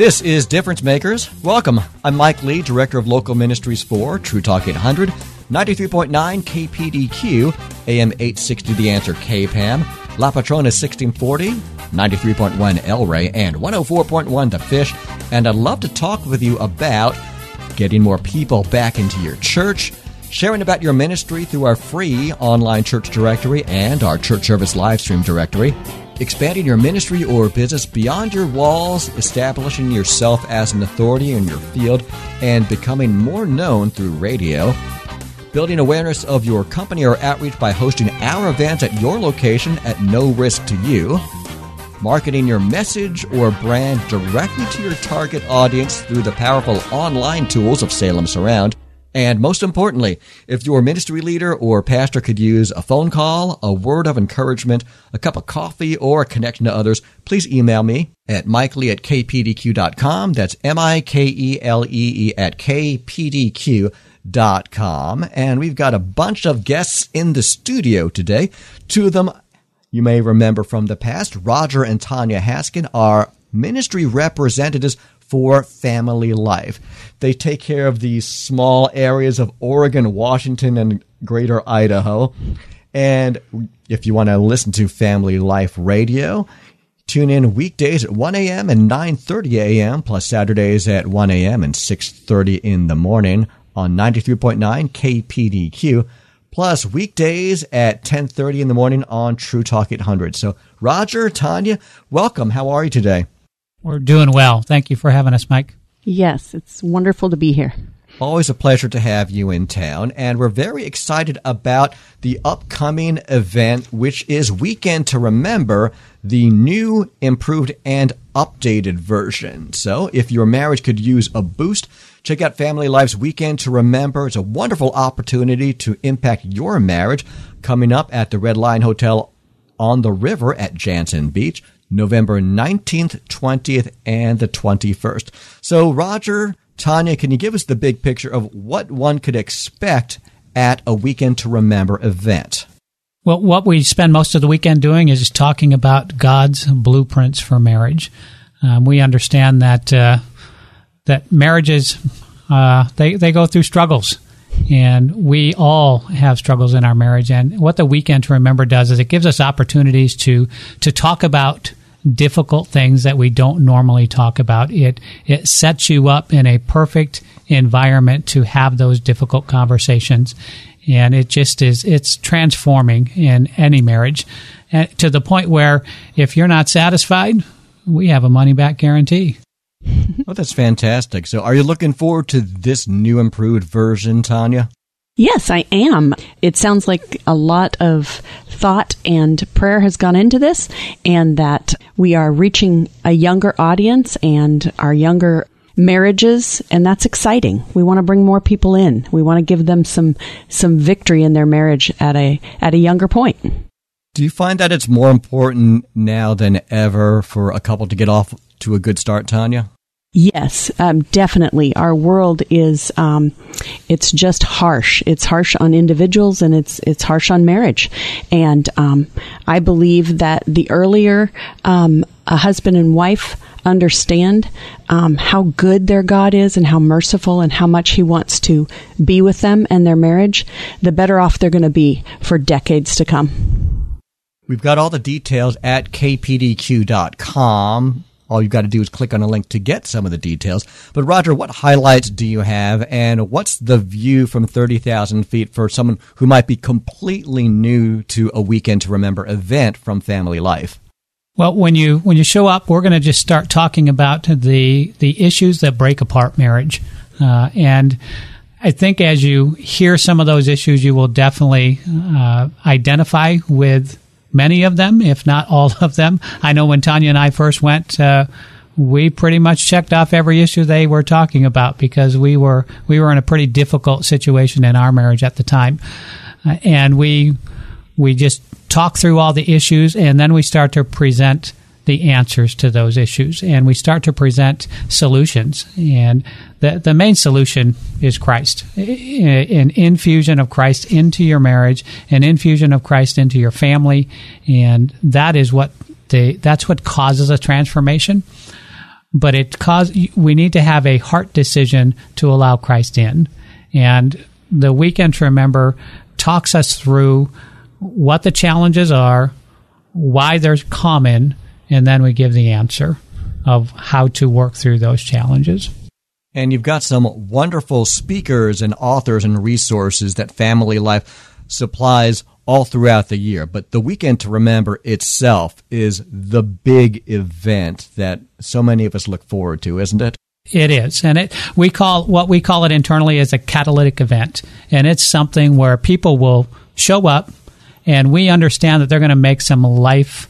This is Difference Makers. Welcome. I'm Mike Lee, Director of Local Ministries for True Talk 800, 93.9 KPDQ, AM 860 The Answer KPAM, La Patrona 1640, 93.1 El Rey, and 104.1 The Fish. And I'd love to talk with you about getting more people back into your church, sharing about your ministry through our free online church directory and our church service live stream directory expanding your ministry or business beyond your walls, establishing yourself as an authority in your field, and becoming more known through radio. Building awareness of your company or outreach by hosting our events at your location at no risk to you. Marketing your message or brand directly to your target audience through the powerful online tools of Salem Surround and most importantly, if your ministry leader or pastor could use a phone call, a word of encouragement, a cup of coffee, or a connection to others, please email me at mikelee at kpdq.com. That's M-I-K-E-L-E-E at kpdq.com. And we've got a bunch of guests in the studio today. Two of them you may remember from the past. Roger and Tonya Haskin are ministry representatives for family life. They take care of these small areas of Oregon, Washington, and greater Idaho. And if you want to listen to Family Life Radio, tune in weekdays at 1 a.m. and 9.30 a.m., plus Saturdays at 1 a.m. and 6.30 in the morning on 93.9 KPDQ, plus weekdays at 10.30 in the morning on True Talk 800. So, Roger, Tonya, welcome. How are you today? We're doing well. Thank you for having us, Mike. Yes, it's wonderful to be here. Always a pleasure to have you in town, and we're very excited about the upcoming event, which is Weekend to Remember, the new, improved, and updated version. So, if your marriage could use a boost, check out Family Life's Weekend to Remember. It's a wonderful opportunity to impact your marriage coming up at the Red Lion Hotel on the river at Jantzen Beach. November 19th, 20th, and the 21st. So, Roger, Tonya, can you give us the big picture of what one could expect at a Weekend to Remember event? Well, what we spend most of the weekend doing is talking about God's blueprints for marriage. Um, we understand that uh, that marriages uh, they they go through struggles, and we all have struggles in our marriage. And what the weekend to remember does is it gives us opportunities to to talk about difficult things that we don't normally talk about. It it sets you up in a perfect environment to have those difficult conversations, and it just is it's transforming in any marriage, and to the point where if you're not satisfied, we have a money back guarantee. oh, that's fantastic. So, are you looking forward to this new improved version, Tonya? Yes, I am. It sounds like a lot of thought and prayer has gone into this, and that we are reaching a younger audience and our younger marriages and that's exciting. We want to bring more people in. We want to give them some some victory in their marriage at a at a younger point. Do you find that it's more important now than ever for a couple to get off to a good start, Tonya? Yes, um, definitely. Our world is um, it's just harsh. It's harsh on individuals and it's it's harsh on marriage. And um, I believe that the earlier um, a husband and wife understand um, how good their God is and how merciful and how much He wants to be with them and their marriage, the better off they're going to be for decades to come. We've got all the details at kpdq.com all you've got to do is click on a link to get some of the details. But Roger, what highlights do you have, and what's the view from 30,000 feet for someone who might be completely new to a Weekend to Remember event from Family Life? Well, when you when you show up, we're going to just start talking about the the issues that break apart marriage, uh, and I think as you hear some of those issues, you will definitely uh, identify with many of them, if not all of them. I know when Tonya and I first went, uh, we pretty much checked off every issue they were talking about because we were we were in a pretty difficult situation in our marriage at the time, uh, and we we just talk through all the issues and then we start to present the answers to those issues. And we start to present solutions. And the, the main solution is christ. An infusion of christ into your marriage an infusion of christ into your family. And that is what the that's what causes a transformation. But it cause we need to have a heart decision to allow Christ in. And the weekend to remember talks us through what the challenges are, why they're common, and then we give the answer of how to work through those challenges. And you've got some wonderful speakers and authors and resources that Family Life supplies all throughout the year. But the weekend to remember itself is the big event that so many of us look forward to, isn't it? It is, and it we call what we call it internally is a catalytic event, and it's something where people will show up, and we understand that they're going to make some life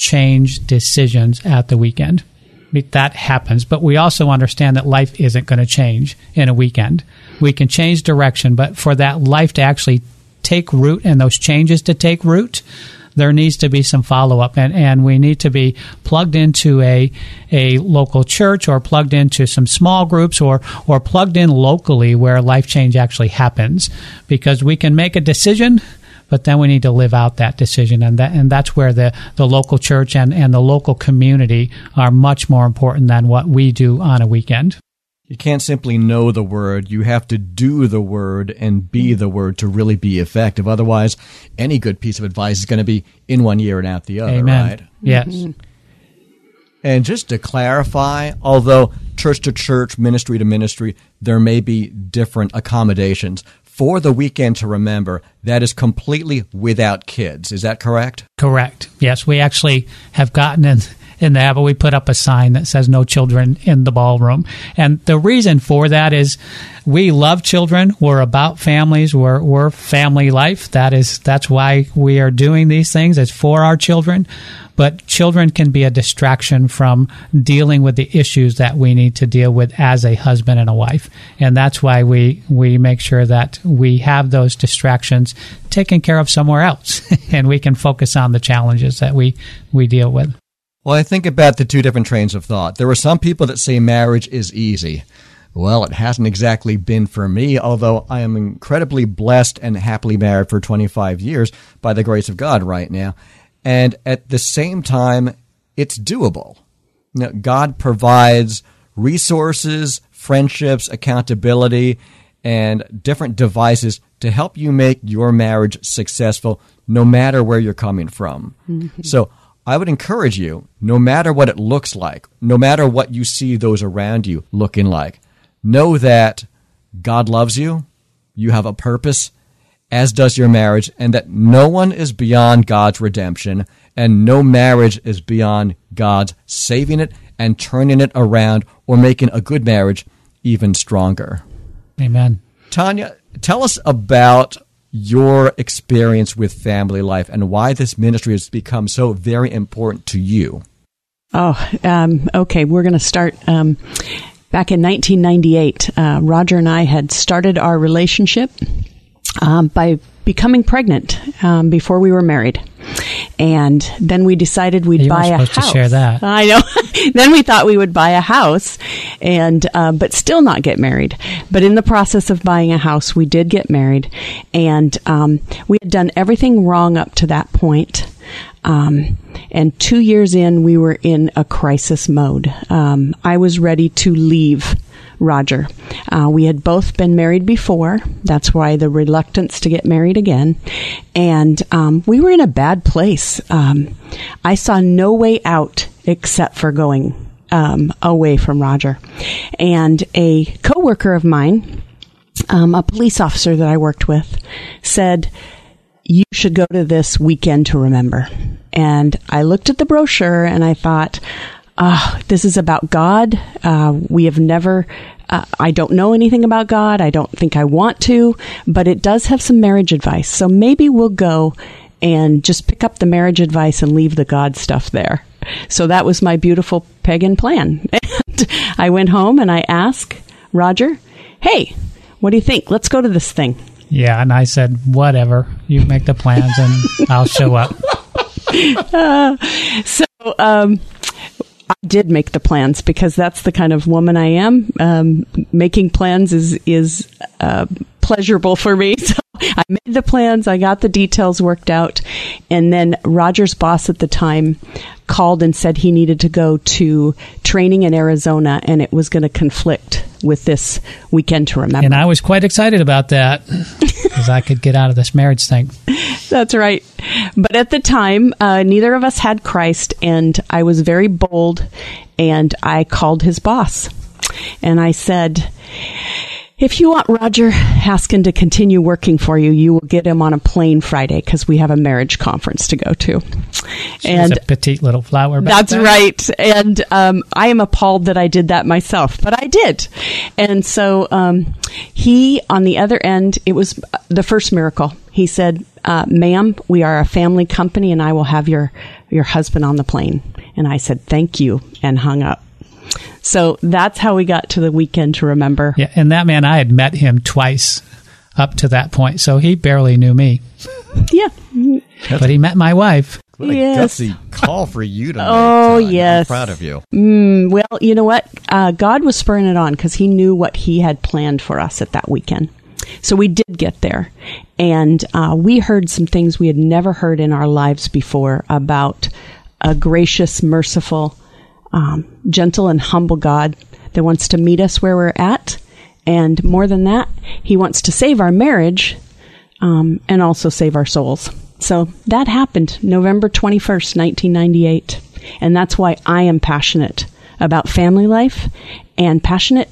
change decisions at the weekend. That happens, but we also understand that life isn't going to change in a weekend. We can change direction, but for that life to actually take root and those changes to take root, there needs to be some follow up and, and we need to be plugged into a a local church or plugged into some small groups or or plugged in locally where life change actually happens because we can make a decision but then we need to live out that decision and that and that's where the, the local church and, and the local community are much more important than what we do on a weekend. You can't simply know the word. You have to do the word and be the word to really be effective. Otherwise, any good piece of advice is going to be in one ear and out the other, Amen. right? Yes. Mm-hmm. And just to clarify, although church to church, ministry to ministry, there may be different accommodations. For the weekend to remember, that is completely without kids. Is that correct? Correct. Yes, we actually have gotten in in there, but we put up a sign that says no children in the ballroom. And the reason for that is we love children. We're about families. We're, we're family life. That is, that's why we are doing these things. It's for our children. But children can be a distraction from dealing with the issues that we need to deal with as a husband and a wife. And that's why we, we make sure that we have those distractions taken care of somewhere else and we can focus on the challenges that we, we deal with. Well, I think about the two different trains of thought. There are some people that say marriage is easy. Well, it hasn't exactly been for me, although I am incredibly blessed and happily married for 25 years by the grace of God right now. And at the same time, it's doable. You know, God provides resources, friendships, accountability, and different devices to help you make your marriage successful no matter where you're coming from. Mm-hmm. So I would encourage you, no matter what it looks like, no matter what you see those around you looking like, know that God loves you, you have a purpose, as does your marriage, and that no one is beyond God's redemption, and no marriage is beyond God's saving it and turning it around or making a good marriage even stronger. Amen. Tonya, tell us about your experience with family life and why this ministry has become so very important to you. Oh, um, okay. We're going to start. Um, back in 1998, uh, Roger and I had started our relationship um, by becoming pregnant um, before we were married. And then we decided we'd you buy a house. To share that, I know. then we thought we would buy a house, and uh, but still not get married. But in the process of buying a house, we did get married, and um, we had done everything wrong up to that point. Um, and two years in, we were in a crisis mode. Um, I was ready to leave Roger. Uh, we had both been married before. That's why the reluctance to get married again. And um, we were in a bad place. Um, I saw no way out except for going um, away from Roger. And a coworker of mine, um, a police officer that I worked with, said, you should go to this weekend to remember. And I looked at the brochure and I thought, uh, this is about God. Uh, we have never, uh, I don't know anything about God. I don't think I want to, but it does have some marriage advice. So maybe we'll go and just pick up the marriage advice and leave the God stuff there. So that was my beautiful pagan plan. And I went home and I asked Roger, hey, what do you think? Let's go to this thing. Yeah, and I said, whatever. You make the plans and I'll show up. Uh, so um, I did make the plans because that's the kind of woman I am. Um, making plans is is uh, pleasurable for me. So I made the plans, I got the details worked out, and then Roger's boss at the time called and said he needed to go to training in Arizona, and it was going to conflict with this weekend to remember. And I was quite excited about that because I could get out of this marriage thing. That's right. But at the time, uh, neither of us had Christ, and I was very bold, and I called his boss. And I said, if you want Roger Haskin to continue working for you, you will get him on a plane Friday because we have a marriage conference to go to. She and a petite little flower. That's then. right. And um, I am appalled that I did that myself, but I did. And so um, he, on the other end, it was the first miracle. He said, uh, "Ma'am, we are a family company, and I will have your your husband on the plane." And I said, "Thank you," and hung up. So that's how we got to the weekend to remember. Yeah, and that man, I had met him twice up to that point, so he barely knew me. yeah, but he met my wife. What a yes. gutsy call for you to make. Oh, Todd. yes. I'm proud of you. Mm, well, you know what? Uh, God was spurring it on because He knew what He had planned for us at that weekend. So we did get there, and uh, we heard some things we had never heard in our lives before about a gracious, merciful, um, gentle, and humble God that wants to meet us where we're at. And more than that, He wants to save our marriage um, and also save our souls. So that happened November 21st, 1998. And that's why I am passionate about family life and passionate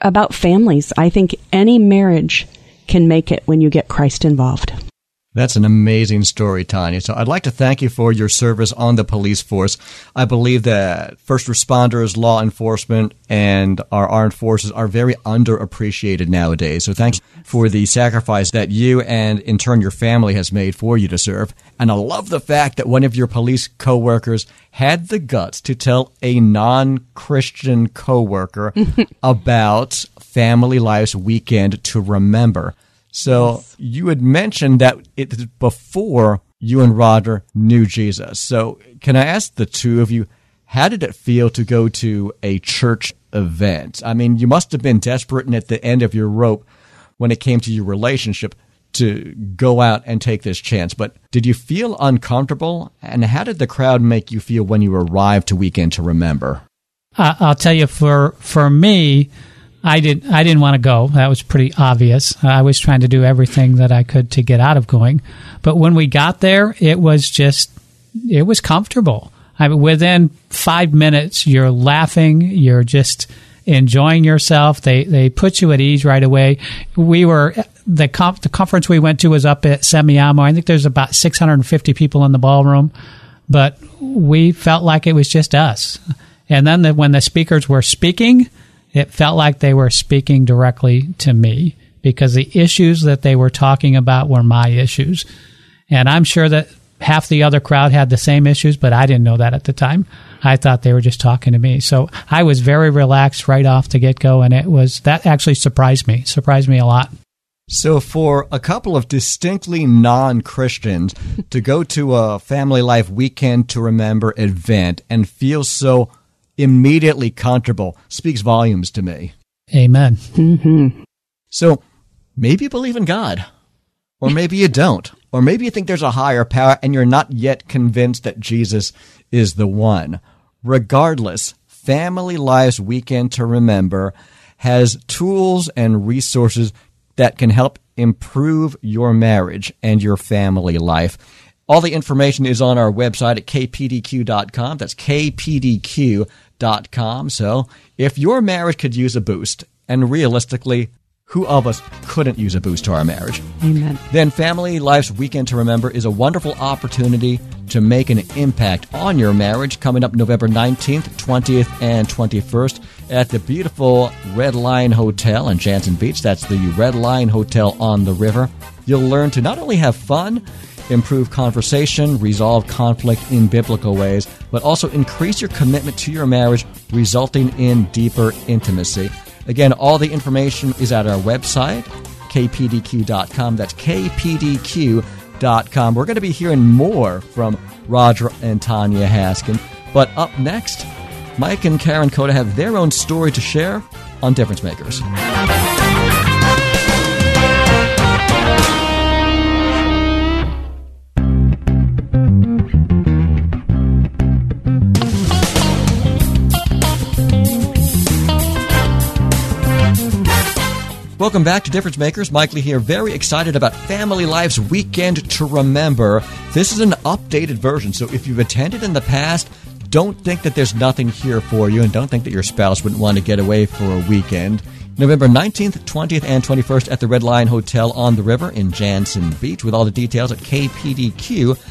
about families. I think any marriage can make it when you get Christ involved. That's an amazing story, Tonya. So I'd like to thank you for your service on the police force. I believe that first responders, law enforcement, and our armed forces are very underappreciated nowadays. So thanks for the sacrifice that you and in turn your family has made for you to serve. And I love the fact that one of your police coworkers had the guts to tell a non-Christian coworker about Family Life's Weekend to Remember. So yes. you had mentioned that it before you and Roger knew Jesus. So can I ask the two of you, how did it feel to go to a church event? I mean, you must have been desperate and at the end of your rope when it came to your relationship to go out and take this chance. But did you feel uncomfortable? And how did the crowd make you feel when you arrived to Weekend to Remember? I'll tell you, for for me, I did. I didn't want to go. That was pretty obvious. I was trying to do everything that I could to get out of going. But when we got there, it was just. It was comfortable. I mean, within five minutes, you're laughing. You're just enjoying yourself. They they put you at ease right away. We were the comp, the conference we went to was up at Semiahmoo. I think there's about 650 people in the ballroom, but we felt like it was just us. And then the, when the speakers were speaking it felt like they were speaking directly to me because the issues that they were talking about were my issues. And I'm sure that half the other crowd had the same issues, but I didn't know that at the time. I thought they were just talking to me. So I was very relaxed right off the get go, and it was that actually surprised me, surprised me a lot. So, for a couple of distinctly non Christians to go to a Family Life Weekend to Remember event and feel so immediately comfortable speaks volumes to me. Amen. Mm-hmm. So maybe you believe in God, or maybe you don't, or maybe you think there's a higher power and you're not yet convinced that Jesus is the one. Regardless, Family Life's Weekend to Remember has tools and resources that can help improve your marriage and your family life. All the information is on our website at kpdq.com. That's kpdq.com. So if your marriage could use a boost, and realistically, Who of us couldn't use a boost to our marriage? Amen. Then Family Life's Weekend to Remember is a wonderful opportunity to make an impact on your marriage coming up November 19th, 20th, and 21st at the beautiful Red Lion Hotel in Jantzen Beach. That's the Red Lion Hotel on the river. You'll learn to not only have fun, improve conversation, resolve conflict in biblical ways, but also increase your commitment to your marriage, resulting in deeper intimacy. Again, all the information is at our website, kpdq.com. That's kpdq.com. We're going to be hearing more from Roger and Tonya Haskin. But up next, Mike and Karen Cota have their own story to share on Difference Makers. Welcome back to Difference Makers. Mike Lee here, very excited about Family Life's Weekend to Remember. This is an updated version, so if you've attended in the past, don't think that there's nothing here for you, and don't think that your spouse wouldn't want to get away for a weekend. November 19th, 20th, and 21st at the Red Lion Hotel on the River in Jantzen Beach, with all the details at kpdq.com.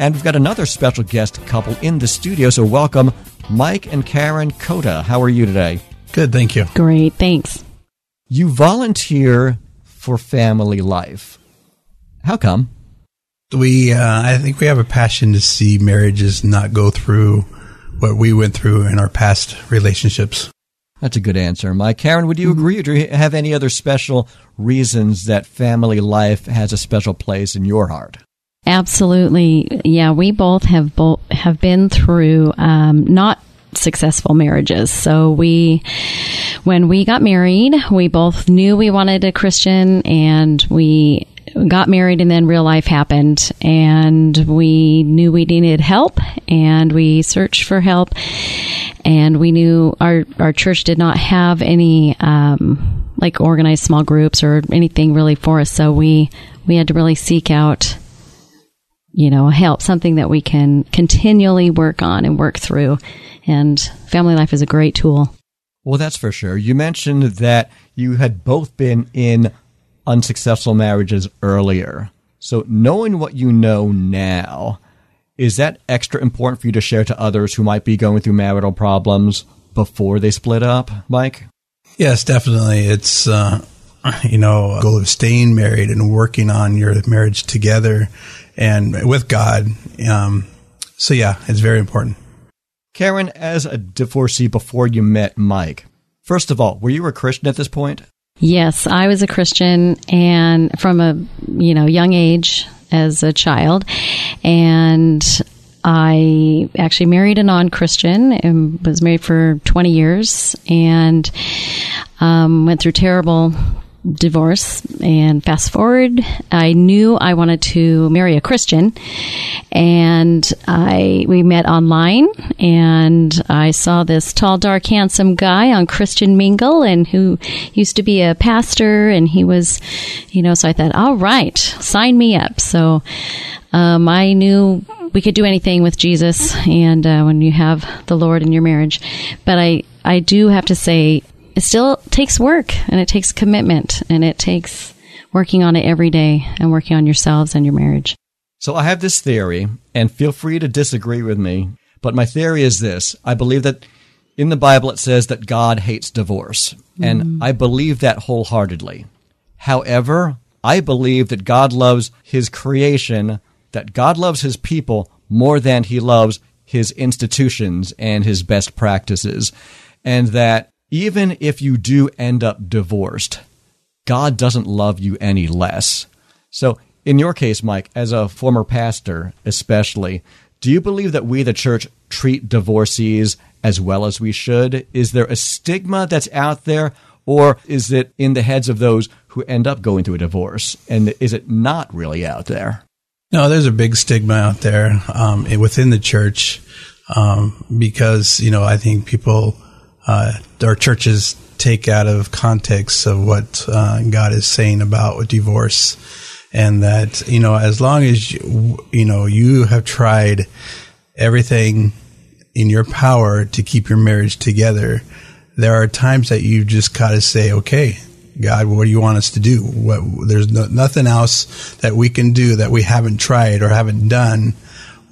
And we've got another special guest couple in the studio, so welcome Mike and Karen Cota. How are you today? Good, thank you. Great, thanks. You volunteer for family life. How come? We, uh, I think we have a passion to see marriages not go through what we went through in our past relationships. That's a good answer. Mike, Karen, would you agree or do you have any other special reasons that family life has a special place in your heart? Absolutely. Yeah, we both have both have been through um, not successful marriages. So we, when we got married, we both knew we wanted a Christian and we got married and then real life happened and we knew we needed help and we searched for help and we knew our, our church did not have any, um, like organized small groups or anything really for us. So we, we had to really seek out you know, help, something that we can continually work on and work through. And family life is a great tool. Well, that's for sure. You mentioned that you had both been in unsuccessful marriages earlier. So, knowing what you know now, is that extra important for you to share to others who might be going through marital problems before they split up, Mike? Yes, definitely. It's, uh, you know, goal of staying married and working on your marriage together and with God. Um, so, yeah, it's very important. Karen, as a divorcee before you met Mike, first of all, were you a Christian at this point? Yes, I was a Christian and from a, you know, young age as a child and I actually married a non-Christian and was married for 20 years and um, went through terrible divorce and fast forward i knew i wanted to marry a christian and i we met online and i saw this tall dark handsome guy on christian mingle and who used to be a pastor and he was you know so i thought all right sign me up. So um, i knew we could do anything with jesus and uh, when you have the lord in your marriage. But i i do have to say it still takes work and it takes commitment and it takes working on it every day and working on yourselves and your marriage. So I have this theory, and feel free to disagree with me, but my theory is this. I believe that in the Bible it says that God hates divorce, and mm. I believe that wholeheartedly. However, I believe that God loves his creation, that God loves his people more than he loves his institutions and his best practices, and that even if you do end up divorced, God doesn't love you any less. So, in your case, Mike, as a former pastor, especially, do you believe that we, the church, treat divorcees as well as we should? Is there a stigma that's out there, or is it in the heads of those who end up going through a divorce? And is it not really out there? No, there's a big stigma out there um, within the church um, because, you know, I think people uh, our churches take out of context of what uh, God is saying about divorce, and that you know as long as you, you know you have tried everything in your power to keep your marriage together, there are times that you just got to say, okay, God, what do you want us to do? What, there's no, nothing else that we can do that we haven't tried or haven't done.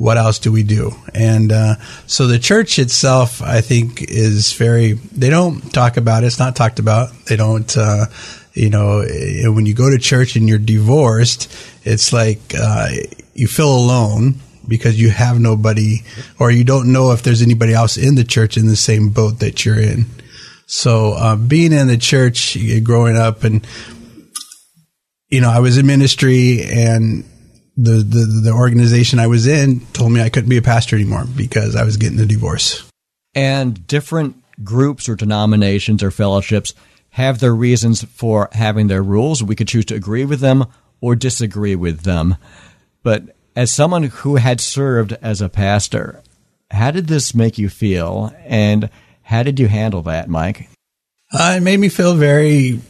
What else do we do? And uh, so the church itself, I think, is very. They don't talk about it. It's not talked about. They don't. Uh, you know, eh, when you go to church and you're divorced, it's like uh, you feel alone because you have nobody, or you don't know if there's anybody else in the church in the same boat that you're in. So uh, being in the church, growing up, and you know, I was in ministry, and the, the the organization I was in told me I couldn't be a pastor anymore because I was getting a divorce. And different groups or denominations or fellowships have their reasons for having their rules. We could choose to agree with them or disagree with them. But as someone who had served as a pastor, how did this make you feel? And how did you handle that, Mike? Uh, it made me feel very.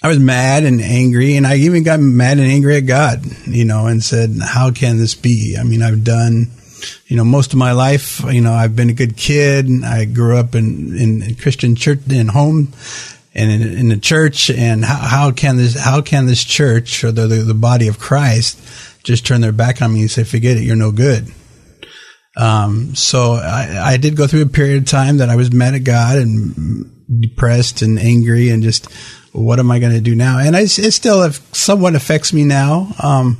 I was mad and angry, and I even got mad and angry at God, you know, and said, "How can this be?" I mean, I've done, you know, most of my life. You know, I've been a good kid. I grew up in in Christian church in home, and in, in the church. And how, how, can this how can this church or the, the the body of Christ just turn their back on me and say, "Forget it, you're no good." Um, so I, I, did go through a period of time that I was mad at God and depressed and angry and just, what am I going to do now? And I, it still somewhat affects me now. Um,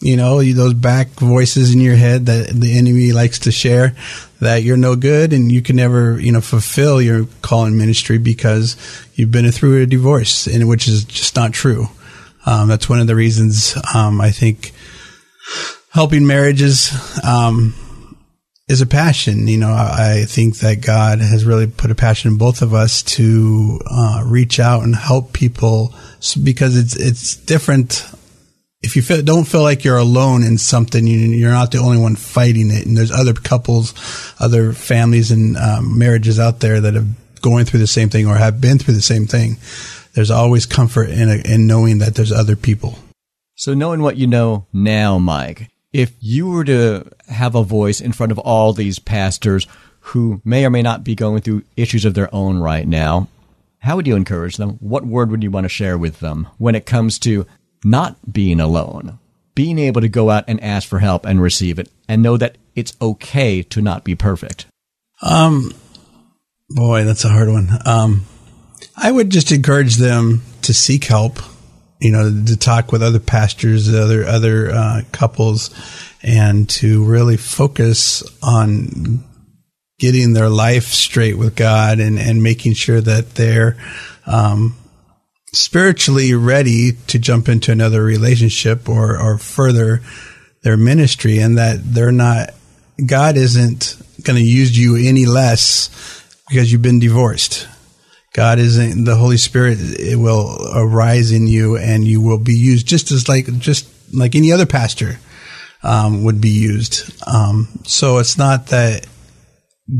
you know, those back voices in your head that the enemy likes to share that you're no good and you can never, you know, fulfill your call in ministry because you've been through a divorce and which is just not true. Um, that's one of the reasons, um, I think helping marriages, um, is a passion. You know, I think that God has really put a passion in both of us to uh, reach out and help people because it's it's different. If you feel, don't feel like you're alone in something, you, are not the only one fighting it. And there's other couples, other families and um, marriages out there that have going through the same thing or have been through the same thing. There's always comfort in, a, in knowing that there's other people. So knowing what you know now, Mike, if you were to have a voice in front of all these pastors who may or may not be going through issues of their own right now, how would you encourage them? What word would you want to share with them when it comes to not being alone, being able to go out and ask for help and receive it, and know that it's okay to not be perfect? Um, boy, that's a hard one. Um, I would just encourage them to seek help you know, to talk with other pastors, other other uh, couples, and to really focus on getting their life straight with God and and making sure that they're um, spiritually ready to jump into another relationship or or further their ministry, and that they're not. God isn't going to use you any less because you've been divorced. God isn't the Holy Spirit. It will arise in you, and you will be used just as like just like any other pastor um, would be used. Um, so it's not that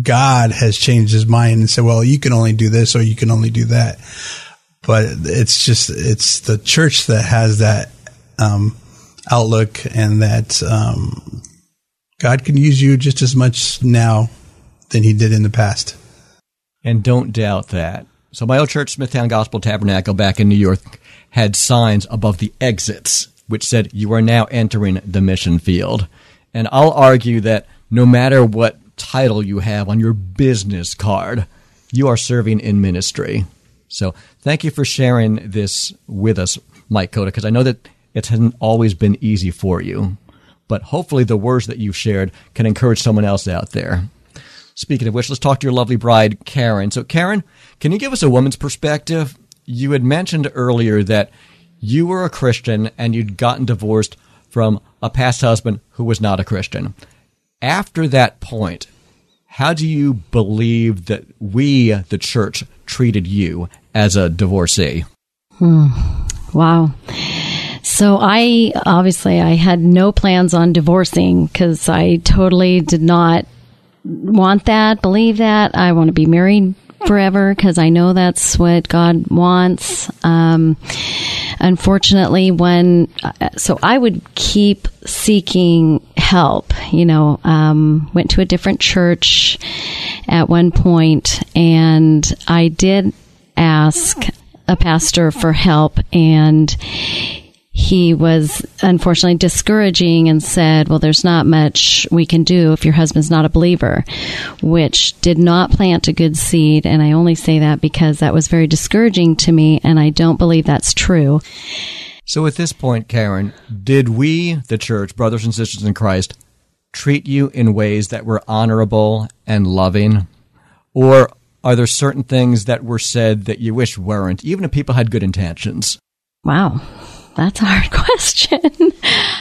God has changed His mind and said, "Well, you can only do this or you can only do that." But it's just it's the church that has that um, outlook and that um, God can use you just as much now than He did in the past. And don't doubt that. So my old church, Smithtown Gospel Tabernacle back in New York, had signs above the exits which said, You are now entering the mission field. And I'll argue that no matter what title you have on your business card, you are serving in ministry. So thank you for sharing this with us, Mike Cota, because I know that it hasn't always been easy for you. But hopefully, the words that you've shared can encourage someone else out there. Speaking of which, let's talk to your lovely bride, Karen. So, Karen, can you give us a woman's perspective? You had mentioned earlier that you were a Christian and you'd gotten divorced from a past husband who was not a Christian. After that point, how do you believe that we, the church, treated you as a divorcee? Hmm. Wow. So I obviously I had no plans on divorcing because I totally did not want that, believe that. I want to be married forever because I know that's what God wants. Um, unfortunately, when uh, so I would keep seeking help. You know, um, went to a different church at one point, and I did ask a pastor for help, and he was unfortunately discouraging and said, Well, there's not much we can do if your husband's not a believer, which did not plant a good seed. And I only say that because that was very discouraging to me, and I don't believe that's true. So at this point, Karen, did we, the church, brothers and sisters in Christ, treat you in ways that were honorable and loving? Or are there certain things that were said that you wish weren't, even if people had good intentions? Wow. That's a hard question.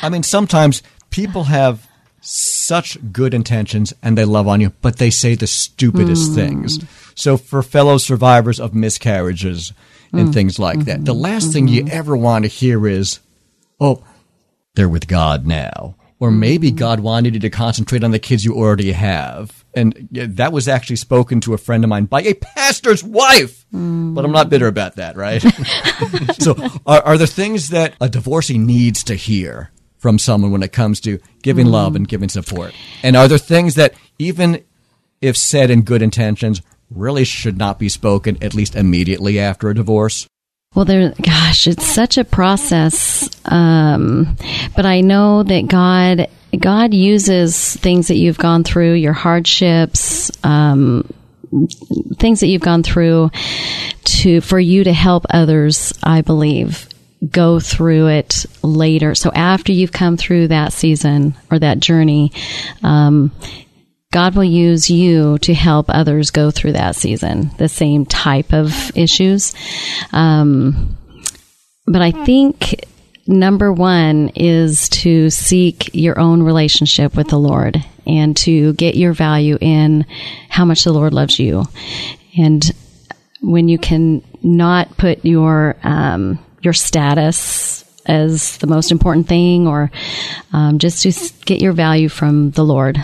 I mean, sometimes people have such good intentions and they love on you, but they say the stupidest mm. things. So for fellow survivors of miscarriages and mm. things like mm-hmm. that, the last mm-hmm. thing you mm-hmm. ever want to hear is, "Oh, they're with God now." Or maybe mm. God wanted you to concentrate on the kids you already have. And that was actually spoken to a friend of mine by a pastor's wife. Mm. But I'm not bitter about that, right? so, are, are there things that a divorcee needs to hear from someone when it comes to giving mm. love and giving support? And are there things that, even if said in good intentions, really should not be spoken at least immediately after a divorce? Well, there, gosh, it's such a process. Um, but I know that God God uses things that you've gone through, your hardships, um, things that you've gone through to for you to help others, I believe go through it later. So after you've come through that season or that journey, um, God will use you to help others go through that season, the same type of issues. Um, but I think number one is to seek your own relationship with the Lord and to get your value in how much the Lord loves you. And when you can not put your um, your status as the most important thing, or um, just to get your value from the Lord.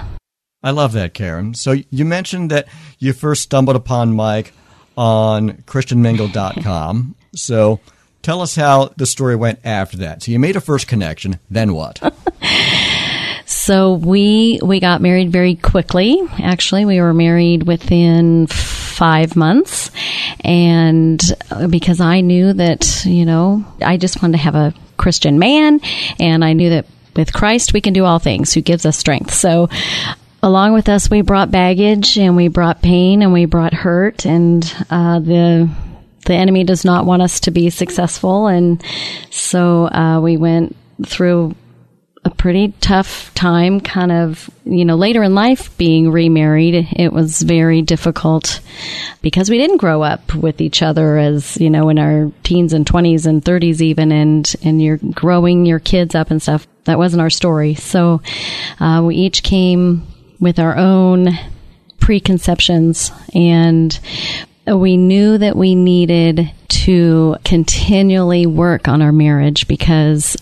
I love that, Karen. So you mentioned that you first stumbled upon Mike on ChristianMingle.com. so Tell us how the story went after that. So you made a first connection, then what? so we we got married very quickly. Actually, we were married within five months, and uh, because I knew that you know I just wanted to have a Christian man, and I knew that with Christ we can do all things who gives us strength. So along with us, we brought baggage and we brought pain and we brought hurt and uh, the the enemy does not want us to be successful. And so uh, we went through a pretty tough time, kind of, you know, later in life being remarried. It was very difficult because we didn't grow up with each other as, you know, in our teens and 20s and 30s even, and, and you're growing your kids up and stuff. That wasn't our story. So uh, we each came with our own preconceptions and we knew that we needed to continually work on our marriage because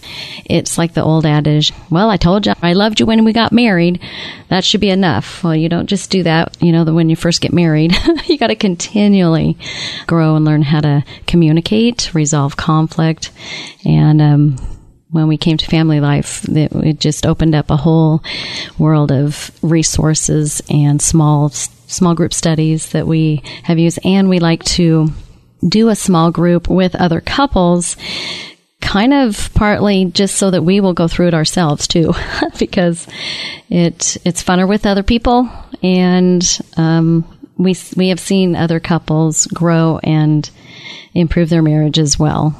it's like the old adage, well, I told you I loved you when we got married. That should be enough. Well, you don't just do that, you know, when you first get married. you got to continually grow and learn how to communicate, resolve conflict, and, um, when we came to family life, it, it just opened up a whole world of resources and small small group studies that we have used, and we like to do a small group with other couples kind of partly just so that we will go through it ourselves too. Because it it's funner with other people. And um, we we have seen other couples grow and improve their marriage as well.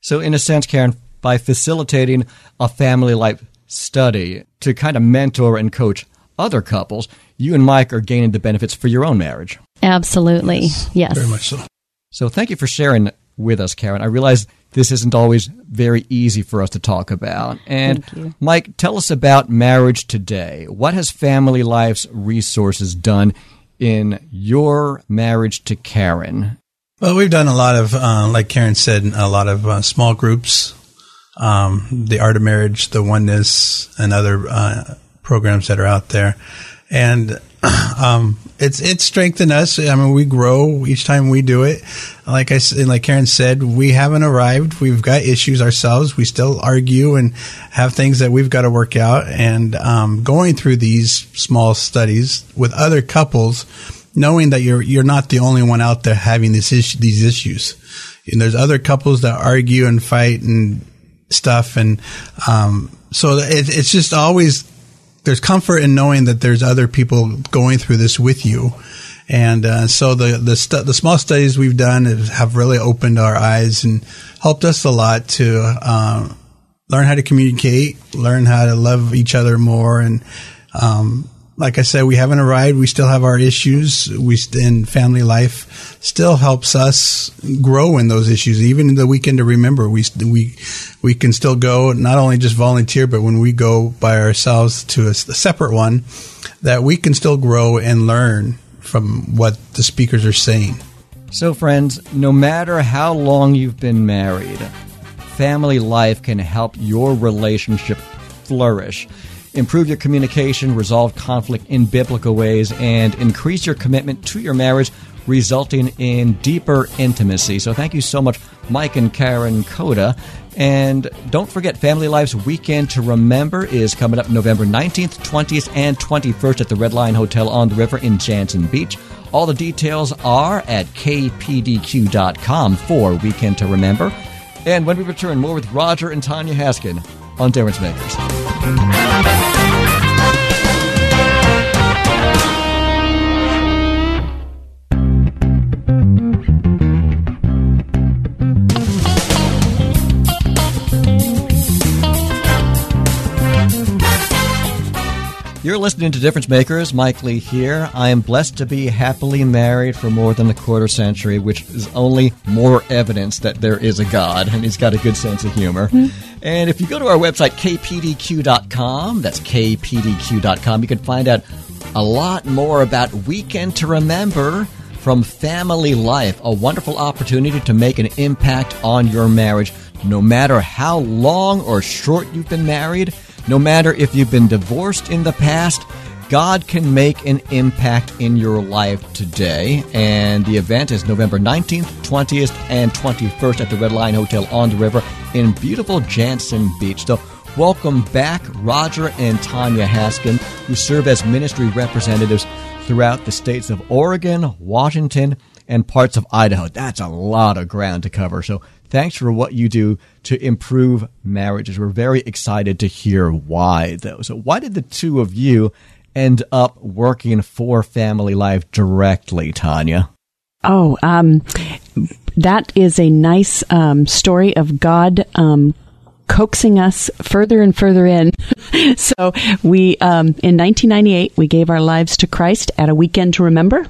So in a sense Karen by facilitating a family life study to kind of mentor and coach other couples you and Mike are gaining the benefits for your own marriage. Absolutely. Yes. yes. Very much so. So thank you for sharing with us, Karen. I realize this isn't always very easy for us to talk about. And Mike, tell us about marriage today. What has Family Life's resources done in your marriage to Karen? Well, we've done a lot of, uh, like Karen said, a lot of uh, small groups, um, the art of marriage, the oneness, and other uh, programs that are out there. And um, it's it's strengthened us. I mean, we grow each time we do it. Like I like Karen said, we haven't arrived. We've got issues ourselves. We still argue and have things that we've got to work out. And um, going through these small studies with other couples, knowing that you're you're not the only one out there having this issue, these issues. And there's other couples that argue and fight and stuff, and um, so it, it's just always there's comfort in knowing that there's other people going through this with you. And uh, so the the, stu- the small studies we've done have really opened our eyes and helped us a lot to um, learn how to communicate, learn how to love each other more, and um, like I said, we haven't arrived. We still have our issues. We in family life still helps us grow in those issues. Even the weekend to remember, we we we can still go not only just volunteer, but when we go by ourselves to a, a separate one, that we can still grow and learn from what the speakers are saying. So, friends, no matter how long you've been married, family life can help your relationship flourish improve your communication, resolve conflict in biblical ways, and increase your commitment to your marriage, resulting in deeper intimacy. So, thank you so much, Mike and Karen Cota. And don't forget, Family Life's Weekend to Remember is coming up November 19th, 20th, and 21st at the Red Lion Hotel on the River in Jantzen Beach. All the details are at kpdq.com for Weekend to Remember. And when we return, more with Roger and Tonya Haskin on Difference Makers. You're listening to Difference Makers. Mike Lee here. I am blessed to be happily married for more than a quarter century, which is only more evidence that there is a God and he's got a good sense of humor. Mm-hmm. And if you go to our website, kpdq.com, that's kpdq.com, you can find out a lot more about Weekend to Remember from Family Life, a wonderful opportunity to make an impact on your marriage, no matter how long or short you've been married no matter if you've been divorced in the past, God can make an impact in your life today. And the event is November 19th, 20th, and 21st at the Red Lion Hotel on the River in beautiful Jantzen Beach. So, welcome back, Roger and Tonya Haskin, who serve as ministry representatives throughout the states of Oregon, Washington, and parts of Idaho. That's a lot of ground to cover. So, Thanks for what you do to improve marriages. We're very excited to hear why, though. So, why did the two of you end up working for Family Life directly, Tonya? Oh, um, that is a nice um, story of God um, coaxing us further and further in. so we, um, in 1998, we gave our lives to Christ at a weekend to remember.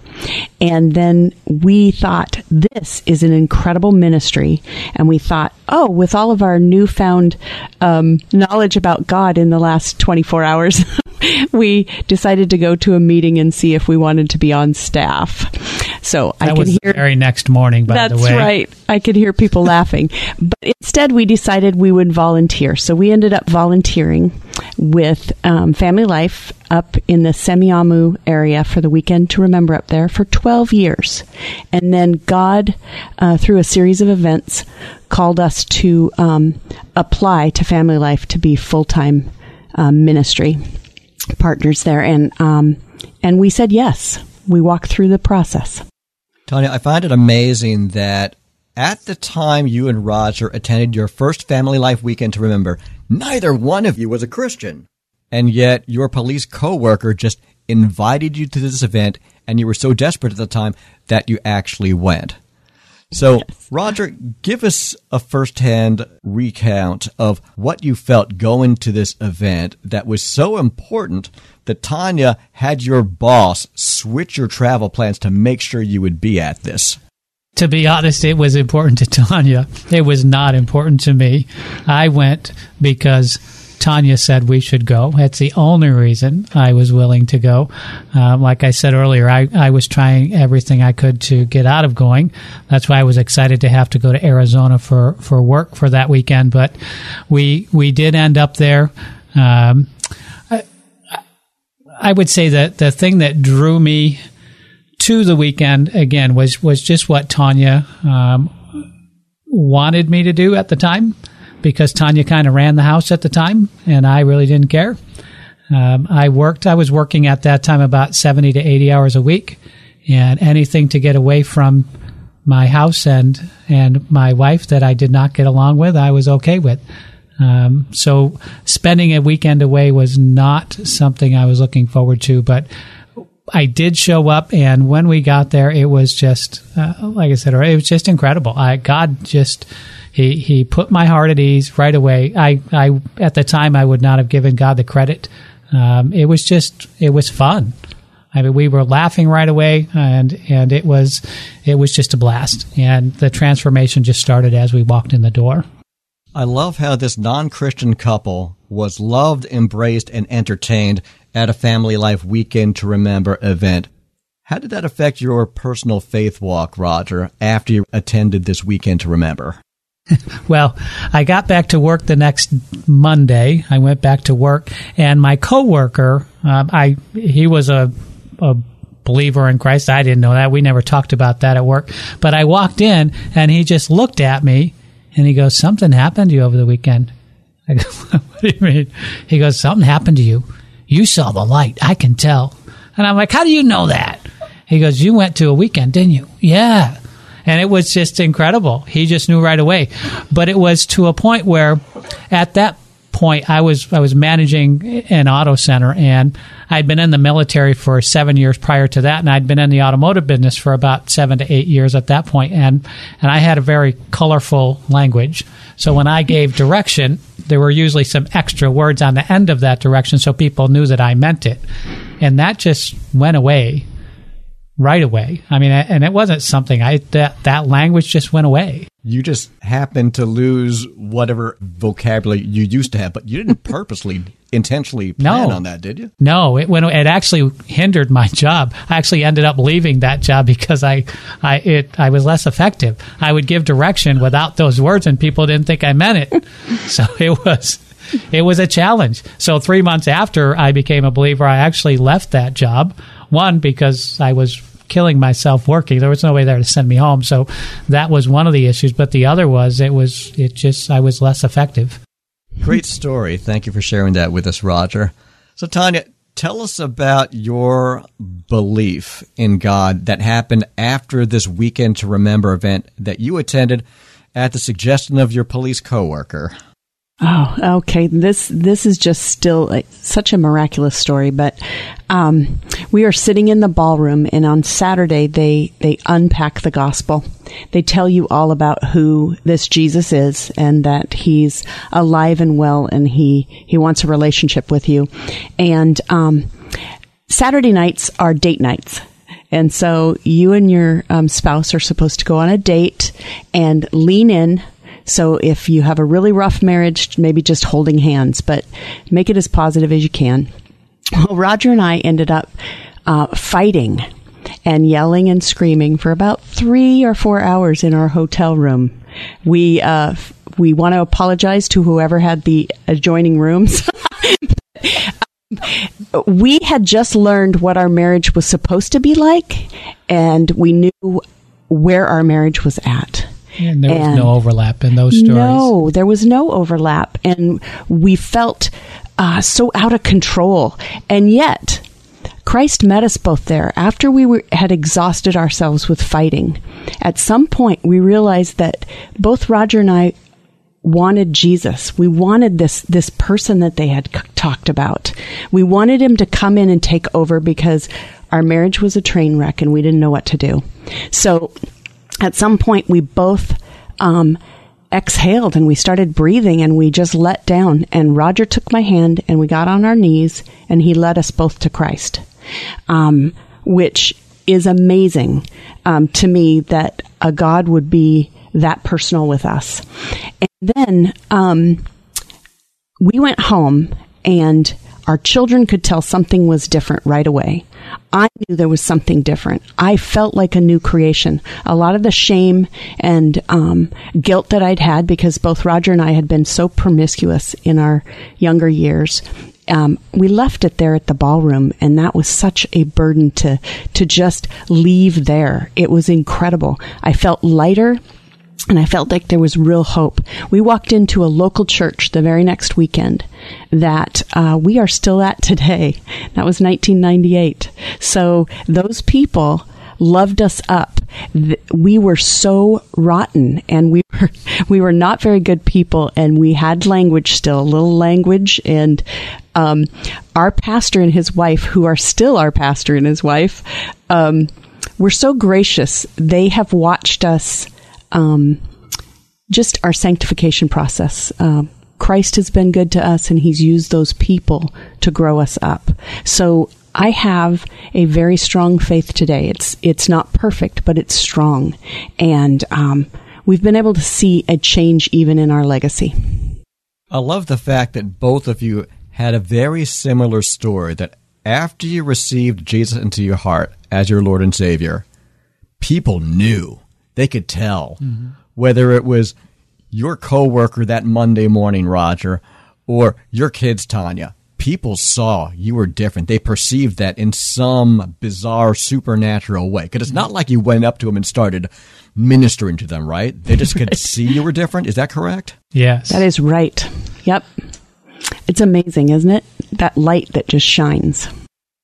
And then we thought this is an incredible ministry. And we thought, oh, with all of our newfound um, knowledge about God in the last 24 hours, we decided to go to a meeting and see if we wanted to be on staff. So that I could hear the very next morning. By that's the way, That's right. I could hear people laughing, but instead we decided we would volunteer. So we ended up volunteering with um, Family Life up in the Semiahmoo area for the weekend to remember up there for 12 years, and then God, uh, through a series of events, called us to um, apply to Family Life to be full time um, ministry partners there, and um, and we said yes. We walked through the process. Tonya, I find it amazing that at the time you and Roger attended your first family life weekend to remember, neither one of you was a Christian. And yet your police coworker just invited you to this event and you were so desperate at the time that you actually went. So, yes. Roger, give us a firsthand recount of what you felt going to this event that was so important that Tonya had your boss switch your travel plans to make sure you would be at this. To be honest, it was important to Tonya. It was not important to me. I went because Tonya said we should go. That's the only reason I was willing to go. Um, like I said earlier, I, I was trying everything I could to get out of going. That's why I was excited to have to go to Arizona for, for work for that weekend. But we we did end up there. Um, I would say that the thing that drew me to the weekend again was was just what Tonya um, wanted me to do at the time, because Tonya kind of ran the house at the time, and I really didn't care. Um, I worked. I was working at that time about seventy to eighty hours a week, and anything to get away from my house and and my wife that I did not get along with, I was okay with. Um, so spending a weekend away was not something I was looking forward to, but I did show up, and when we got there, it was just uh, like I said, it was just incredible. I God just he he put my heart at ease right away. I I at the time I would not have given God the credit. Um, it was just it was fun. I mean, we were laughing right away, and and it was it was just a blast. And the transformation just started as we walked in the door. I love how this non Christian couple was loved, embraced, and entertained at a Family Life Weekend to Remember event. How did that affect your personal faith walk, Roger, after you attended this Weekend to Remember? well, I got back to work the next Monday. I went back to work, and my coworker, um, I he was a, a believer in Christ. I didn't know that. We never talked about that at work. But I walked in, and he just looked at me and he goes, Something happened to you over the weekend. I go, What do you mean? He goes, Something happened to you. You saw the light. I can tell. And I'm like, How do you know that? He goes, You went to a weekend, didn't you? Yeah. And it was just incredible. He just knew right away. But it was to a point where at that point I was I was managing an auto center and I'd been in the military for seven years prior to that and I'd been in the automotive business for about seven to eight years at that point and and I had a very colorful language. So when I gave direction, there were usually some extra words on the end of that direction so people knew that I meant it. And that just went away right away. I mean, and it wasn't something I that that language just went away. You just happened to lose whatever vocabulary you used to have, but you didn't purposely, intentionally plan No. on that, did you? No, it went. It actually hindered my job. I actually ended up leaving that job because I, I, it, I was less effective. I would give direction without those words, and people didn't think I meant it. so it was, it was a challenge. So three months after I became a believer, I actually left that job. One because I was killing myself working. There was no way there to send me home. So that was one of the issues. But the other was it was it just I was less effective. Great story. Thank you for sharing that with us, Roger. So, Tonya, tell us about your belief in God that happened after this Weekend to Remember event that you attended at the suggestion of your police coworker. Oh, okay. This this is just still like, such a miraculous story. But um, we are sitting in the ballroom, and on Saturday they they unpack the gospel. They tell you all about who this Jesus is, and that he's alive and well, and he he wants a relationship with you. And um, Saturday nights are date nights. And so you and your um, spouse are supposed to go on a date and lean in. So if you have a really rough marriage, maybe just holding hands, but make it as positive as you can. Well, Roger and I ended up uh, fighting and yelling and screaming for about three or four hours in our hotel room. We uh, we want to apologize to whoever had the adjoining rooms. we had just learned what our marriage was supposed to be like, and we knew where our marriage was at. And there was And- no overlap in those stories. No, there was no overlap, and we felt uh, so out of control. And yet, Christ met us both there after we were, had exhausted ourselves with fighting. At some point, we realized that both Roger and I wanted Jesus. We wanted this this person that they had c- talked about. We wanted him to come in and take over because our marriage was a train wreck and we didn't know what to do. So at some point we both um, exhaled and we started breathing and we just let down. And roger took my hand and we got on our knees and he led us both to christ. Um, which is amazing um, to me that a god would be that personal with us. And then um, we went home and our children could tell something was different right away. I knew there was something different. I felt like a new creation. A lot of the shame and um, guilt that I'd had because both Roger and I had been so promiscuous in our younger years um, we left it there at the ballroom, and that was such a burden to to just leave there. It was incredible. I felt lighter. And I felt like there was real hope. We walked into a local church the very next weekend that uh, we are still at today. That was 1998. So those people loved us up. We were so rotten and we were, we were not very good people and we had language still, a little language and, um, our pastor and his wife, who are still our pastor and his wife, um, were so gracious. They have watched us, um, just our sanctification process. Um, Christ has been good to us and he's used those people to grow us up. So I have a very strong faith today. It's it's not perfect, but it's strong, and um, we've been able to see a change even in our legacy. I love the fact that both of you had a very similar story. That after you received Jesus into your heart as your Lord and Savior, people knew they could tell mm-hmm. whether it was your coworker that Monday morning, Roger, or your kids, Tonya people saw you were different. They perceived that in some bizarre supernatural way. Because it's not like you went up to them and started ministering to them, right? They just could see you were different. Is that correct? Yes. That is right. Yep. It's amazing, isn't it? That light that just shines.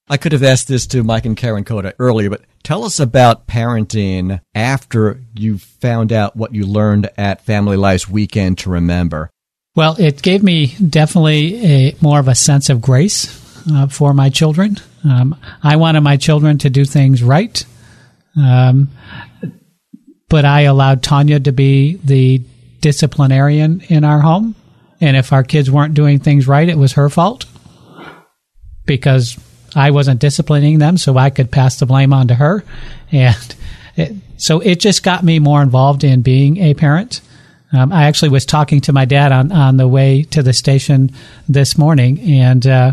I could have asked this to Mike and Karen Cota earlier, but tell us about parenting after you found out what you learned at Family Life's Weekend to Remember. Well, it gave me definitely a, more of a sense of grace uh, for my children. Um, I wanted my children to do things right, um, but I allowed Tonya to be the disciplinarian in our home. And if our kids weren't doing things right, it was her fault because I wasn't disciplining them, so I could pass the blame on to her. And it, so it just got me more involved in being a parent. Um, I actually was talking to my dad on, on the way to the station this morning, and uh,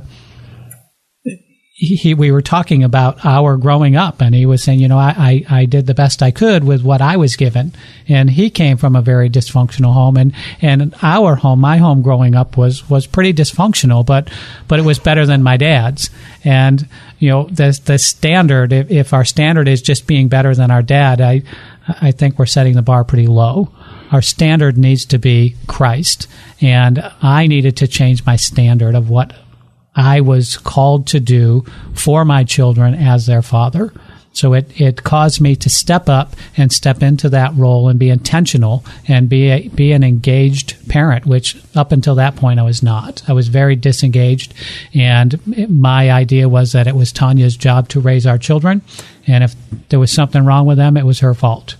he, we were talking about our growing up, and he was saying, you know, I, I, I, did the best I could with what I was given, and he came from a very dysfunctional home, and, and our home, my home growing up was was pretty dysfunctional, but but it was better than my dad's, and you know the the standard, if, if our standard is just being better than our dad, I I think we're setting the bar pretty low our standard needs to be Christ. And I needed to change my standard of what I was called to do for my children as their father. So it, it caused me to step up and step into that role and be intentional and be a, be an engaged parent, which up until that point I was not. I was very disengaged, and my idea was that it was Tonya's job to raise our children, and if there was something wrong with them, it was her fault.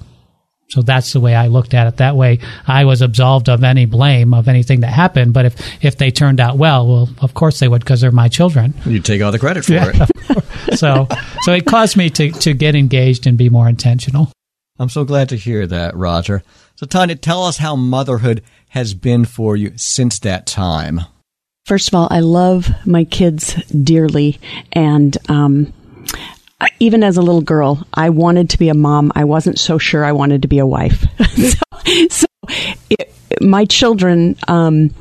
So that's the way I looked at it. That way, I was absolved of any blame of anything that happened. But if if they turned out well, well, of course they would because they're my children. You take all the credit for yeah. it. so so it caused me to to get engaged and be more intentional. I'm so glad to hear that, Roger. So Tonya, tell us how motherhood has been for you since that time. First of all, I love my kids dearly, and um, even as a little girl, I wanted to be a mom. I wasn't so sure I wanted to be a wife. so, so it, my children um,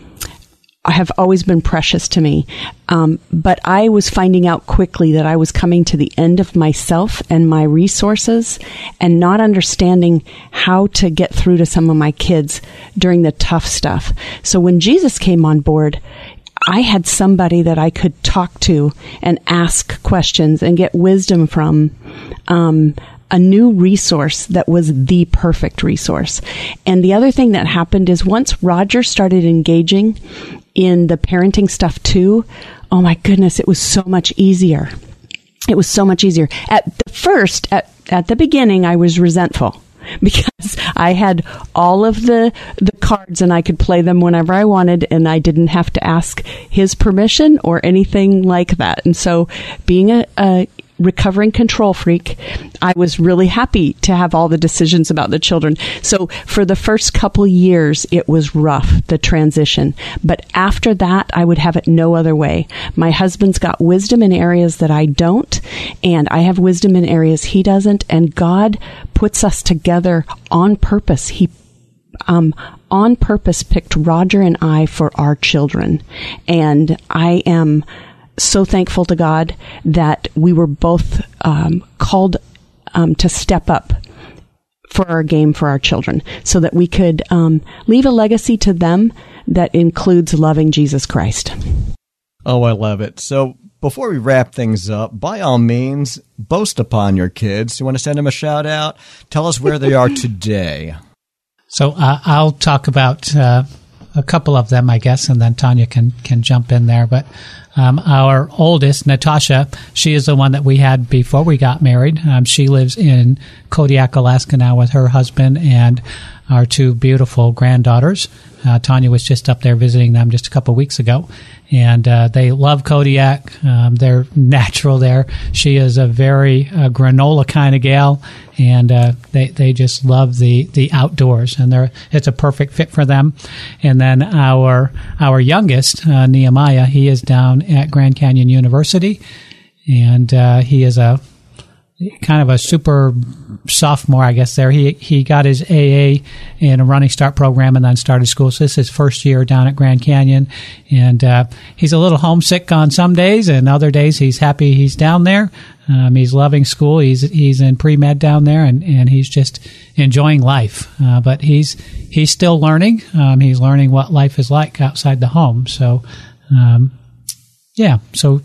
have always been precious to me. Um, but I was finding out quickly that I was coming to the end of myself and my resources and not understanding how to get through to some of my kids during the tough stuff. So when Jesus came on board, I had somebody that I could talk to and ask questions and get wisdom from. Um, a new resource that was the perfect resource. And the other thing that happened is once Roger started engaging in the parenting stuff too, oh my goodness, it was so much easier. It was so much easier. At the first, at, at the beginning, I was resentful because I had all of the the cards and I could play them whenever I wanted and I didn't have to ask his permission or anything like that. And so being a, a recovering control freak, I was really happy to have all the decisions about the children. So for the first couple years, it was rough, the transition. But after that, I would have it no other way. My husband's got wisdom in areas that I don't, and I have wisdom in areas he doesn't, and God puts us together on purpose. He um, on purpose picked Roger and I for our children. And I am so thankful to God that we were both um, called um, to step up for our game for our children so that we could um, leave a legacy to them that includes loving Jesus Christ. Oh, I love it. So before we wrap things up, by all means, boast upon your kids. You want to send them a shout out? Tell us where they are today. So uh, I'll talk about uh, a couple of them, I guess, and then Tonya can can jump in there. But um, our oldest, Natasha, she is the one that we had before we got married. Um, she lives in Kodiak, Alaska now with her husband and our two beautiful granddaughters. Uh, Tonya was just up there visiting them just a couple weeks ago, and uh, they love Kodiak. Um, they're natural there. She is a very uh, granola kind of gal, and uh, they they just love the the outdoors, and they're it's a perfect fit for them. And then our our youngest uh, Nehemiah, he is down at Grand Canyon University, and uh, he is a kind of a super sophomore, I guess. There, he he got his AA in a running start program and then started school. So this is his first year down at Grand Canyon, and uh, he's a little homesick on some days, and other days he's happy he's down there. Um, he's loving school. He's he's in pre med down there, and, and he's just enjoying life. Uh, but he's he's still learning. Um, he's learning what life is like outside the home. So, um, yeah. So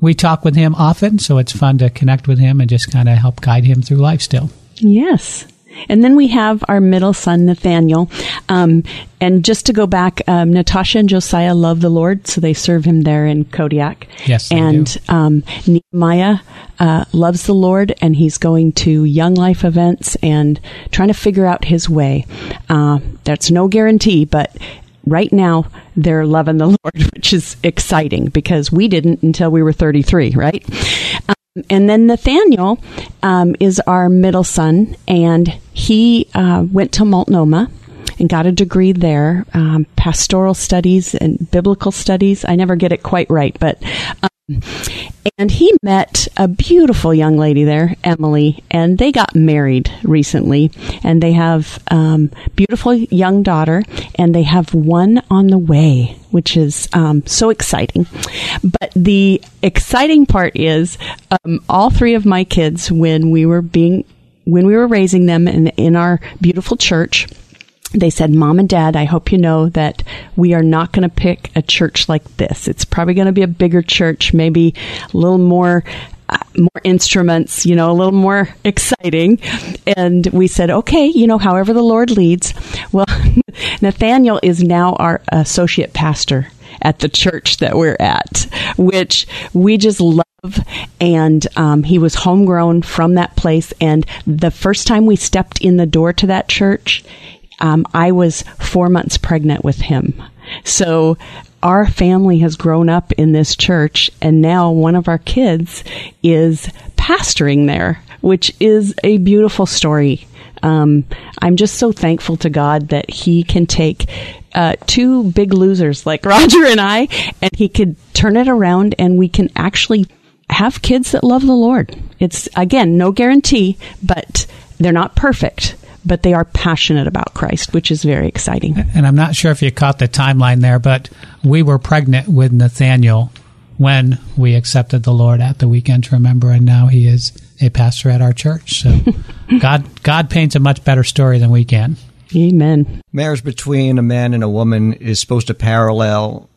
we talk with him often, so it's fun to connect with him and just kind of help guide him through life still. Yes. And then we have our middle son, Nathaniel. Um, and just to go back, um, Natasha and Josiah love the Lord, so they serve him there in Kodiak. Yes, and. Um, Nehemiah uh, loves the Lord, and he's going to Young Life events and trying to figure out his way. Uh, that's no guarantee, but right now they're loving the Lord, which is exciting because we didn't until we were 33, right? Um, and then Nathaniel um, is our middle son, and he uh, went to Multnomah and got a degree there, um, pastoral studies and biblical studies. I never get it quite right, but. And he met a beautiful young lady there, Emily, and they got married recently. And they have um, beautiful young daughter, and they have one on the way, which is um, so exciting. But the exciting part is um, all three of my kids, when we were being when we were raising them in, in our beautiful church, they said, Mom and Dad, I hope you know that we are not going to pick a church like this. It's probably going to be a bigger church, maybe a little more. Uh, more instruments, you know, a little more exciting. And we said, okay, you know, however the Lord leads. Well, Nathaniel is now our associate pastor at the church that we're at, which we just love. And um, he was homegrown from that place. And the first time we stepped in the door to that church, um, I was four months pregnant with him. So our family has grown up in this church, and now one of our kids is pastoring there, which is a beautiful story. Um, I'm just so thankful to God that He can take uh, two big losers like Roger and I, and He could turn it around, and we can actually have kids that love the Lord. It's again no guarantee, but they're not perfect but they are passionate about Christ, which is very exciting. And I'm not sure if you caught the timeline there, but we were pregnant with Nathaniel when we accepted the Lord at the weekend to remember, and now he is a pastor at our church. So God, God paints a much better story than we can. Amen. Marriage between a man and a woman is supposed to parallel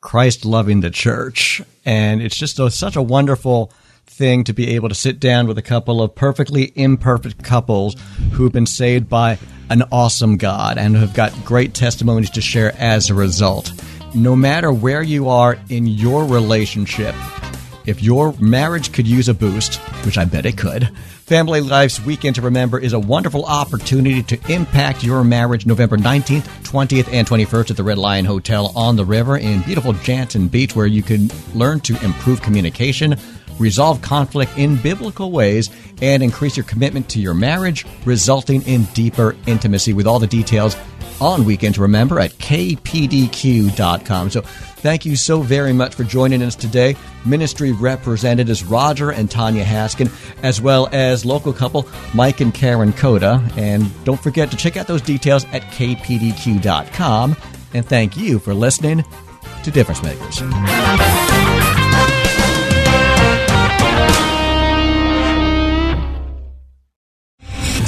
Christ loving the church. And it's just a, such a wonderful thing to be able to sit down with a couple of perfectly imperfect couples who've been saved by an awesome God and have got great testimonies to share as a result. No matter where you are in your relationship, if your marriage could use a boost, which I bet it could, Family Life's Weekend to Remember is a wonderful opportunity to impact your marriage November 19th, 20th, and 21st at the Red Lion Hotel on the river in beautiful Jantzen Beach, where you can learn to improve communication, resolve conflict in biblical ways, and increase your commitment to your marriage, resulting in deeper intimacy. With all the details on Weekend to Remember at kpdq.com. So thank you so very much for joining us today. Ministry representatives Roger and Tonya Haskin, as well as local couple Mike and Karen Cota. And don't forget to check out those details at kpdq.com. And thank you for listening to Difference Makers.